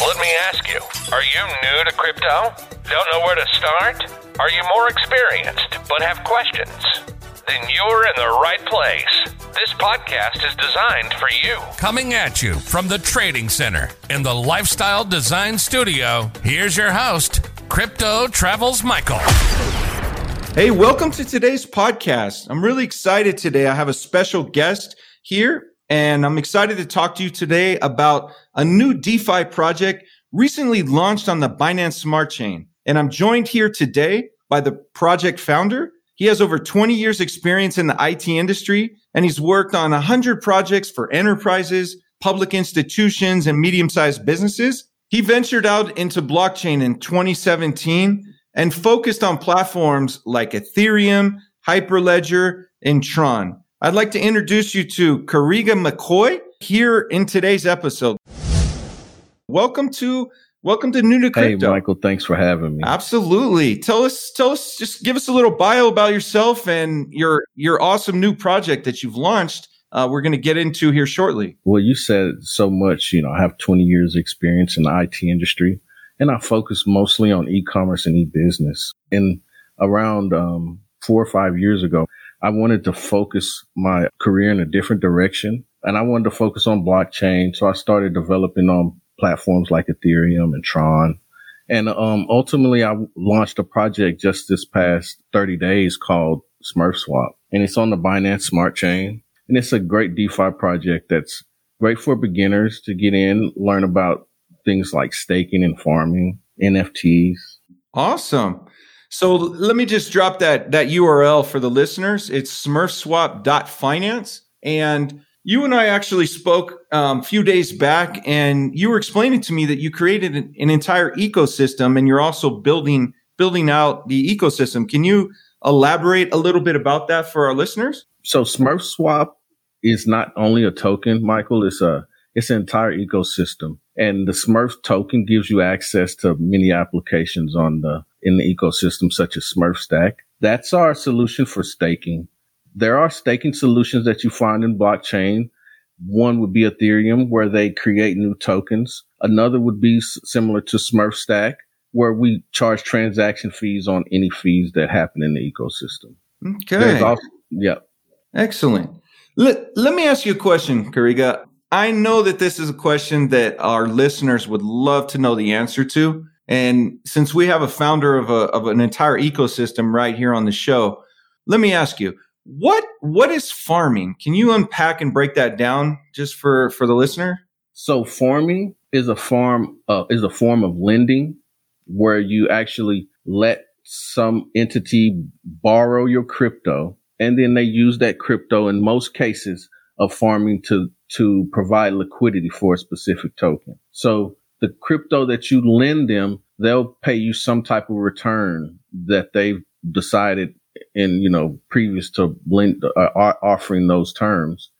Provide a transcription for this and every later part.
Let me ask you are you new to crypto? Don't know where to start? Are you more experienced but have questions? Then you're in the right place. This podcast is designed for you. Coming at you from the Trading Center in the Lifestyle Design Studio, here's your host, Crypto Travels Michael. Hey, welcome to today's podcast. I'm really excited today. I have a special guest here, and I'm excited to talk to you today about a new DeFi project recently launched on the Binance Smart Chain. And I'm joined here today by the project founder. He has over 20 years experience in the IT industry, and he's worked on 100 projects for enterprises, public institutions, and medium-sized businesses. He ventured out into blockchain in 2017 and focused on platforms like Ethereum, Hyperledger, and Tron. I'd like to introduce you to Kariga McCoy here in today's episode. Welcome to welcome to New to Crypto. Hey, Michael, thanks for having me. Absolutely. Tell us, tell us, just give us a little bio about yourself and your your awesome new project that you've launched. Uh, we're going to get into here shortly. Well, you said so much. You know, I have 20 years experience in the IT industry and I focus mostly on e-commerce and e-business. And around um, four or five years ago, I wanted to focus my career in a different direction, and I wanted to focus on blockchain. So I started developing on platforms like Ethereum and Tron. And um, ultimately, I launched a project just this past 30 days called Smurf Swap, and it's on the Binance Smart Chain. And it's a great DeFi project that's great for beginners to get in, learn about things like staking and farming, NFTs. Awesome. So let me just drop that that URL for the listeners. It's smurfswap.finance. And you and I actually spoke um, a few days back, and you were explaining to me that you created an, an entire ecosystem, and you're also building building out the ecosystem. Can you elaborate a little bit about that for our listeners? So Smurf Swap is not only a token, Michael. It's a it's an entire ecosystem. And the Smurf token gives you access to many applications on the, in the ecosystem, such as Smurf Stack. That's our solution for staking. There are staking solutions that you find in blockchain. One would be Ethereum, where they create new tokens. Another would be similar to Smurf Stack, where we charge transaction fees on any fees that happen in the ecosystem. Okay. Also, yeah. Excellent. Let, let me ask you a question, Kariga. I know that this is a question that our listeners would love to know the answer to. And since we have a founder of, a, of an entire ecosystem right here on the show, let me ask you, what what is farming? Can you unpack and break that down just for, for the listener? So farming is a form uh, is a form of lending where you actually let some entity borrow your crypto and then they use that crypto in most cases of farming to to provide liquidity for a specific token. So the crypto that you lend them, they'll pay you some type of return that they've decided in, you know, previous to lend, uh, offering those terms.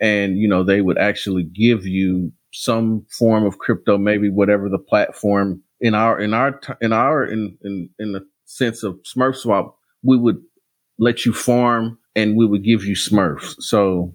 And, you know, they would actually give you some form of crypto, maybe whatever the platform in our, in our, in our, in, in, in the sense of Smurf swap, we would let you farm and we would give you Smurfs. So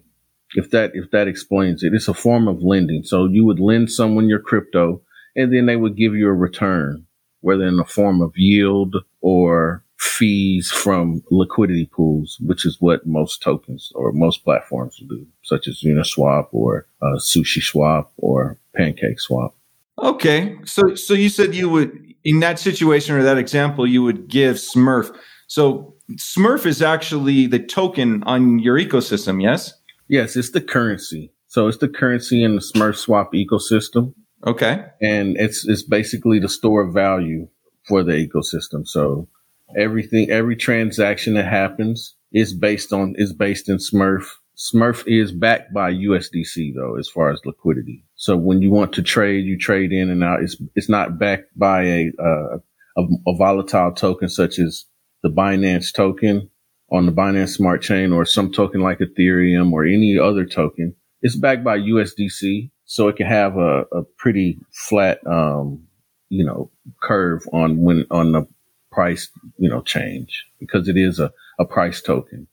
if that if that explains it. It's a form of lending. So you would lend someone your crypto and then they would give you a return, whether in the form of yield or fees from liquidity pools, which is what most tokens or most platforms do, such as Uniswap or uh, Sushi Swap or Pancake Swap. Okay, so so you said you would in that situation or that example you would give Smurf. So Smurf is actually the token on your ecosystem, yes? Yes, it's the currency. So it's the currency in the Smurf Swap ecosystem. Okay. And it's it's basically the store of value for the ecosystem. So everything every transaction that happens is based on is based in Smurf Smurf is backed by USDC though, as far as liquidity. So when you want to trade, you trade in and out. It's it's not backed by a uh, a, a, volatile token such as the Binance token on the Binance Smart Chain or some token like Ethereum or any other token. It's backed by USDC, so it can have a, a pretty flat, um, you know, curve on when on the price, you know, change because it is a, a price token.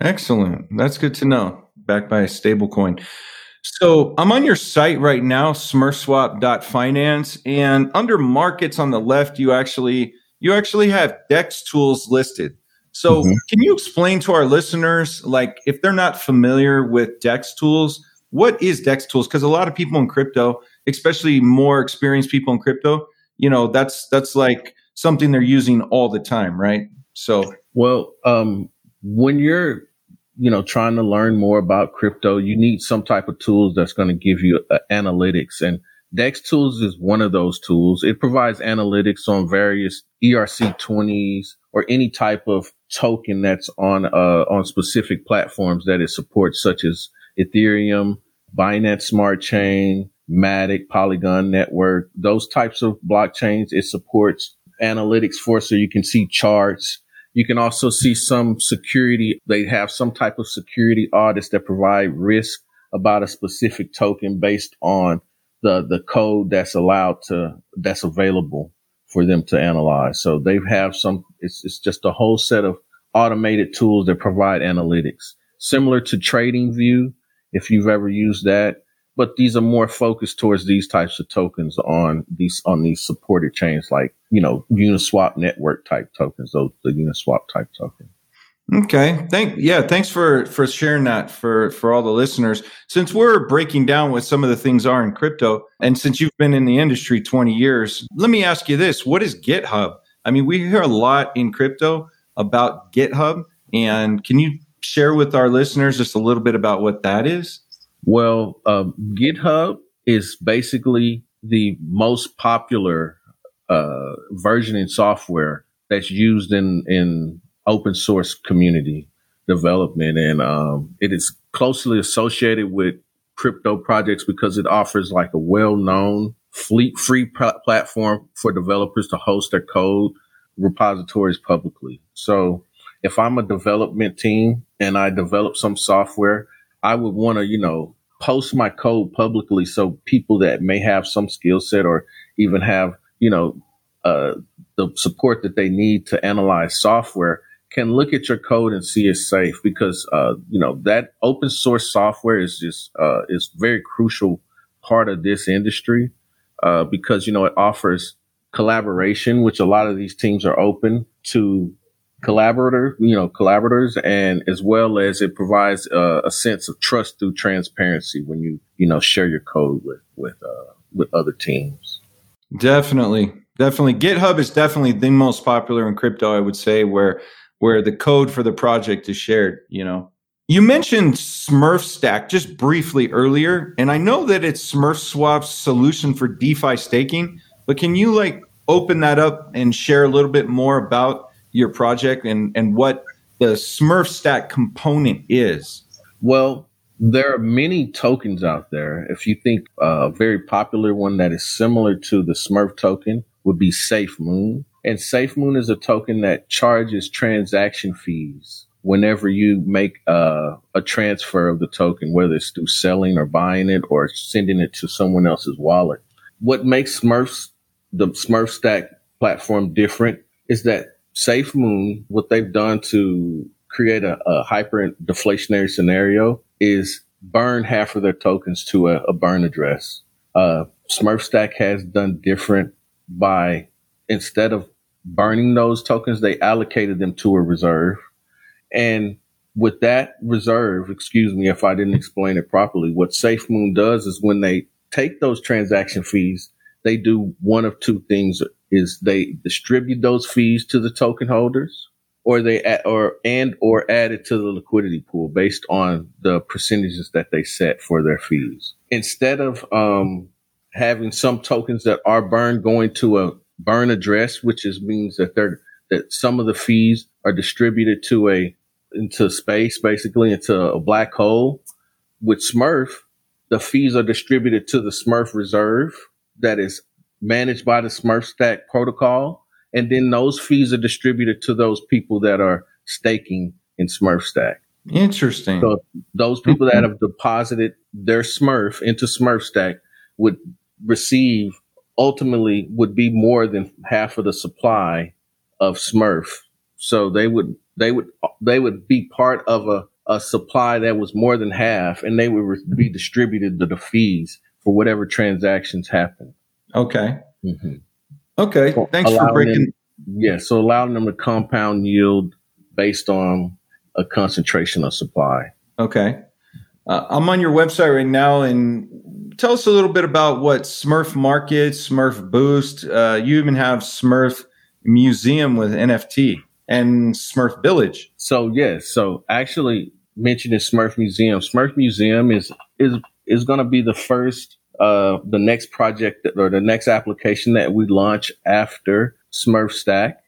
Excellent. That's good to know. Backed by a stable coin. So I'm on your site right now, smurfswap.finance, and under markets on the left, you actually you actually have DEX tools listed. So mm-hmm. can you explain to our listeners, like if they're not familiar with DEX tools, what is DEX tools? Because a lot of people in crypto, especially more experienced people in crypto, you know, that's that's like something they're using all the time, right? So well, um, when you're you know, trying to learn more about crypto, you need some type of tools that's going to give you uh, analytics. And Dex Tools is one of those tools. It provides analytics on various ERC20s or any type of token that's on uh, on specific platforms that it supports, such as Ethereum, Binance Smart Chain, Matic, Polygon Network, those types of blockchains. It supports analytics for so you can see charts you can also see some security. They have some type of security audits that provide risk about a specific token based on the, the code that's allowed to, that's available for them to analyze. So they have some, it's, it's just a whole set of automated tools that provide analytics similar to TradingView. If you've ever used that, but these are more focused towards these types of tokens on these on these supported chains like you know uniswap network type tokens those the uniswap type token okay. Thank yeah thanks for for sharing that for for all the listeners. Since we're breaking down what some of the things are in crypto and since you've been in the industry 20 years let me ask you this. What is github? I mean we hear a lot in crypto about github and can you share with our listeners just a little bit about what that is? Well, um, GitHub is basically the most popular uh, versioning software that's used in in open source community development, and um, it is closely associated with crypto projects because it offers like a well known fleet free pl- platform for developers to host their code repositories publicly. So if I'm a development team and I develop some software I would want to, you know, post my code publicly so people that may have some skill set or even have, you know, uh, the support that they need to analyze software can look at your code and see it's safe because, uh, you know, that open source software is just, uh, is very crucial part of this industry, uh, because, you know, it offers collaboration, which a lot of these teams are open to collaborator, you know, collaborators, and as well as it provides uh, a sense of trust through transparency when you, you know, share your code with with uh, with other teams. Definitely, definitely. GitHub is definitely the most popular in crypto. I would say where where the code for the project is shared. You know, you mentioned Smurf Stack just briefly earlier, and I know that it's SmurfSwap's solution for DeFi staking. But can you like open that up and share a little bit more about your project and, and what the Smurf Stack component is? Well, there are many tokens out there. If you think uh, a very popular one that is similar to the Smurf token would be SafeMoon. And SafeMoon is a token that charges transaction fees whenever you make uh, a transfer of the token, whether it's through selling or buying it or sending it to someone else's wallet. What makes Smurfs, the Smurfstack platform different is that SafeMoon, what they've done to create a, a hyper deflationary scenario is burn half of their tokens to a, a burn address. Uh, Smurfstack has done different by instead of burning those tokens, they allocated them to a reserve. And with that reserve, excuse me if I didn't explain it properly, what SafeMoon does is when they take those transaction fees, they do one of two things is they distribute those fees to the token holders or they add, or and or add it to the liquidity pool based on the percentages that they set for their fees. Instead of um, having some tokens that are burned going to a burn address, which is means that they're that some of the fees are distributed to a into space, basically into a black hole. With Smurf, the fees are distributed to the Smurf Reserve that is managed by the Smurf Stack protocol. And then those fees are distributed to those people that are staking in Smurf Stack. Interesting. So those people that have deposited their Smurf into Smurf Stack would receive ultimately would be more than half of the supply of Smurf. So they would they would they would be part of a, a supply that was more than half, and they would be distributed to the fees for whatever transactions happen. Okay. Mm-hmm. Okay. Thanks for breaking. Them, yeah. So allowing them to compound yield based on a concentration of supply. Okay. Uh, I'm on your website right now, and tell us a little bit about what Smurf Market, Smurf Boost. Uh, you even have Smurf Museum with NFT and Smurf Village. So yes, so actually mentioning Smurf Museum, Smurf Museum is is is going to be the first, uh, the next project or the next application that we launch after Smurf Stack.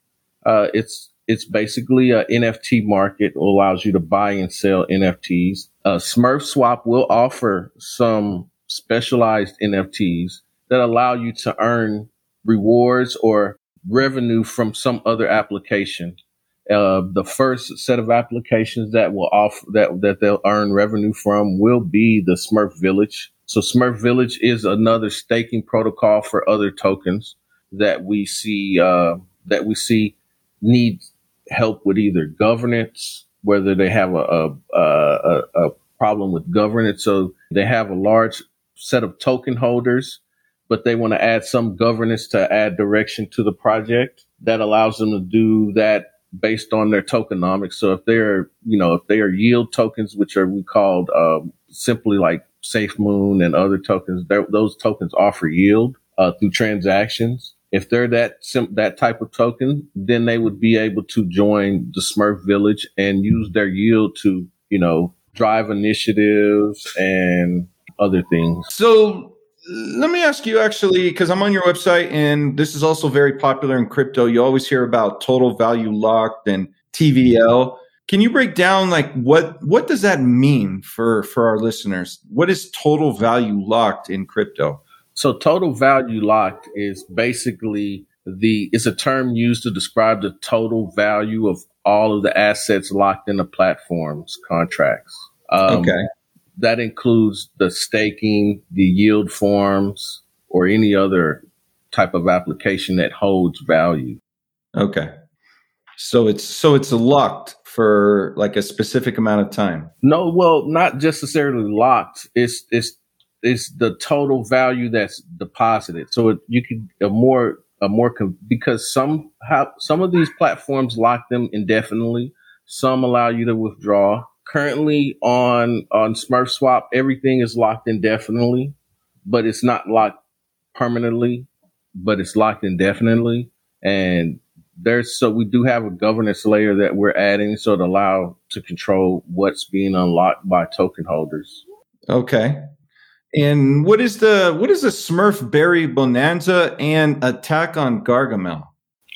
Uh, it's it's basically a NFT market that allows you to buy and sell NFTs. Uh, Smurf Swap will offer some specialized NFTs that allow you to earn rewards or revenue from some other application. Uh, the first set of applications that will offer that that they'll earn revenue from will be the Smurf Village. So Smurf Village is another staking protocol for other tokens that we see uh, that we see need help with either governance, whether they have a, a, a, a problem with governance. So they have a large set of token holders, but they want to add some governance to add direction to the project that allows them to do that based on their tokenomics. So if they're, you know, if they are yield tokens, which are we called um, simply like Safe Moon and other tokens, those tokens offer yield uh, through transactions. If they're that sim- that type of token, then they would be able to join the Smurf Village and use their yield to, you know, drive initiatives and other things. So let me ask you actually, because I'm on your website and this is also very popular in crypto. You always hear about total value locked and TVL. Can you break down like what what does that mean for for our listeners? What is total value locked in crypto? So total value locked is basically the it's a term used to describe the total value of all of the assets locked in the platform's contracts. Um, okay. That includes the staking, the yield forms, or any other type of application that holds value. Okay. So it's so it's locked for like a specific amount of time. No, well, not necessarily locked. It's it's is the total value that's deposited. So it, you can a more a more because some have some of these platforms lock them indefinitely. Some allow you to withdraw. Currently on on Smurf Swap, everything is locked indefinitely, but it's not locked permanently, but it's locked indefinitely. And there's so we do have a governance layer that we're adding so to allow to control what's being unlocked by token holders. Okay. And what is the what is the Smurf Berry Bonanza and Attack on Gargamel?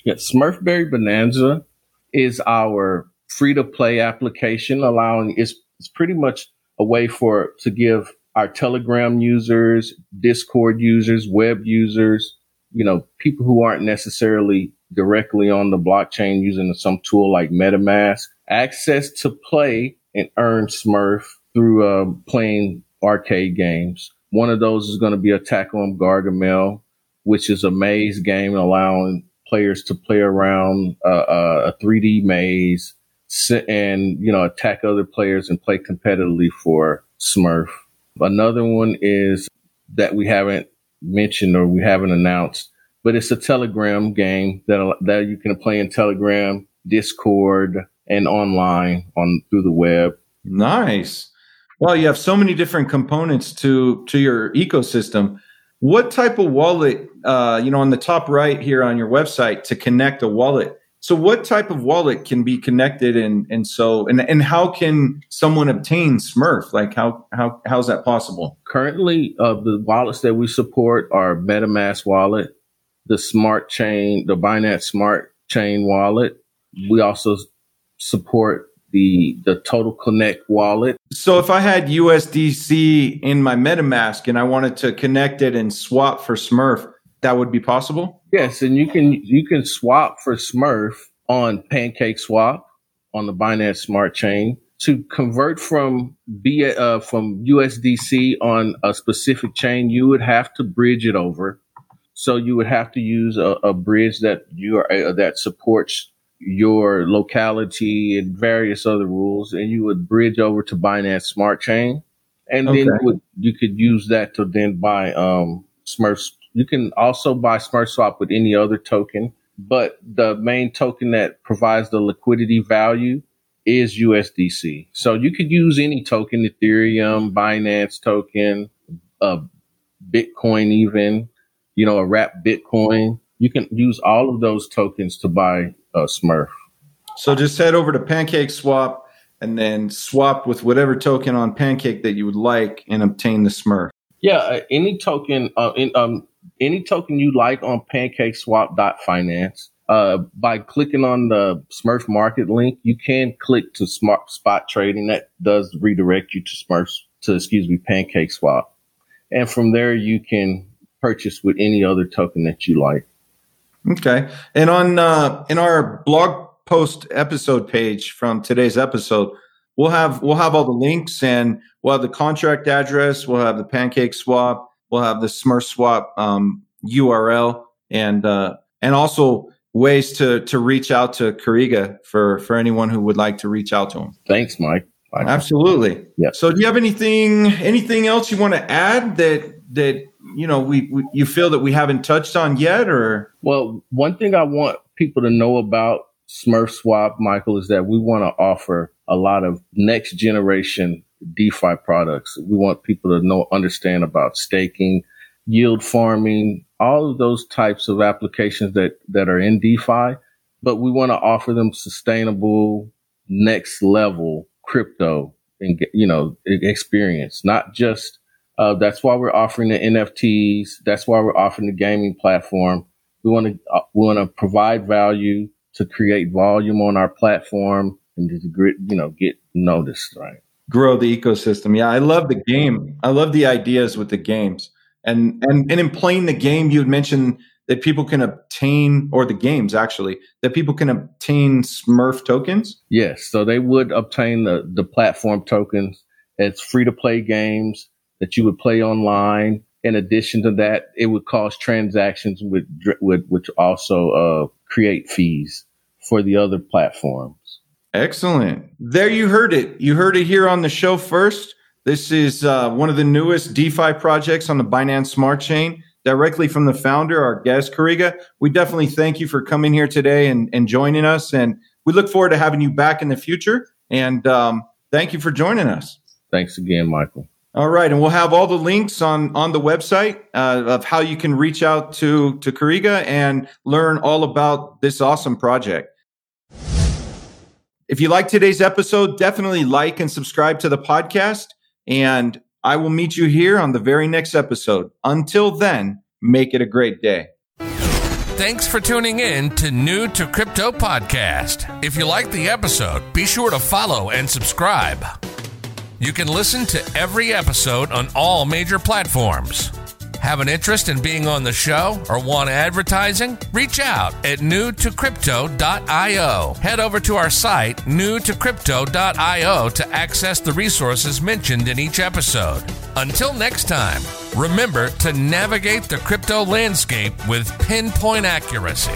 Yeah, Smurf Berry Bonanza is our free to play application, allowing it's it's pretty much a way for to give our Telegram users, Discord users, web users, you know, people who aren't necessarily directly on the blockchain using some tool like MetaMask, access to play and earn Smurf through uh, playing arcade games. One of those is going to be Attack on Gargamel, which is a maze game allowing players to play around uh, uh a 3D maze and you know attack other players and play competitively for Smurf. Another one is that we haven't mentioned or we haven't announced, but it's a Telegram game that that you can play in Telegram, Discord, and online on through the web. Nice. Well, you have so many different components to to your ecosystem. What type of wallet, uh, you know, on the top right here on your website to connect a wallet? So, what type of wallet can be connected, and and so and and how can someone obtain Smurf? Like, how how how's that possible? Currently, uh, the wallets that we support are MetaMask wallet, the Smart Chain, the Binance Smart Chain wallet. We also support the the Total Connect wallet. So if I had USDC in my MetaMask and I wanted to connect it and swap for Smurf, that would be possible. Yes, and you can you can swap for Smurf on Pancake Swap on the Binance Smart Chain to convert from B uh, from USDC on a specific chain. You would have to bridge it over. So you would have to use a, a bridge that you are uh, that supports your locality and various other rules, and you would bridge over to Binance Smart Chain, and okay. then you, would, you could use that to then buy um, Smurf. You can also buy Smurf Swap with any other token, but the main token that provides the liquidity value is USDC. So you could use any token, Ethereum, Binance token, uh, Bitcoin, even you know, a wrap Bitcoin. You can use all of those tokens to buy uh, Smurf. So just head over to Pancake Swap and then swap with whatever token on Pancake that you would like and obtain the Smurf. Yeah, uh, any token, uh, in, um, any token you like on PancakeSwap.finance. Uh, by clicking on the Smurf Market link, you can click to smart spot trading. That does redirect you to Smurf to excuse me Pancake Swap, and from there you can purchase with any other token that you like. Okay. And on uh, in our blog post episode page from today's episode, we'll have we'll have all the links and we'll have the contract address, we'll have the pancake swap, we'll have the Smurf swap um, URL, and uh, and also ways to to reach out to Kariga for for anyone who would like to reach out to him. Thanks, Mike. Absolutely. Yeah. So, do you have anything anything else you want to add that that you know we, we, you feel that we haven't touched on yet or? Well one thing i want people to know about smurf swap michael is that we want to offer a lot of next generation defi products. We want people to know understand about staking yield farming all of those types of applications that that are in defi but we want to offer them sustainable next level crypto and you know experience not just uh, that's why we're offering the NFTs. That's why we're offering the gaming platform. We want to uh, we want to provide value to create volume on our platform and to you know get noticed. Right. Grow the ecosystem. Yeah, I love the game. I love the ideas with the games. And and and in playing the game, you had mentioned that people can obtain, or the games actually, that people can obtain Smurf tokens. Yes, so they would obtain the the platform tokens. It's free to play games that you would play online. In addition to that, it would cause transactions with, with which also uh, create fees for the other platforms. Excellent. There you heard it. You heard it here on the show first. This is uh, one of the newest DeFi projects on the Binance Smart Chain, directly from the founder, our guest, Kariga. We definitely thank you for coming here today and, and joining us. And we look forward to having you back in the future. And um, thank you for joining us. Thanks again, Michael. All right, and we'll have all the links on on the website uh, of how you can reach out to to Kariga and learn all about this awesome project. If you like today's episode, definitely like and subscribe to the podcast, and I will meet you here on the very next episode. Until then, make it a great day. Thanks for tuning in to New to Crypto Podcast. If you like the episode, be sure to follow and subscribe. You can listen to every episode on all major platforms. Have an interest in being on the show or want advertising? Reach out at newtocrypto.io. Head over to our site, newtocrypto.io, to access the resources mentioned in each episode. Until next time, remember to navigate the crypto landscape with pinpoint accuracy.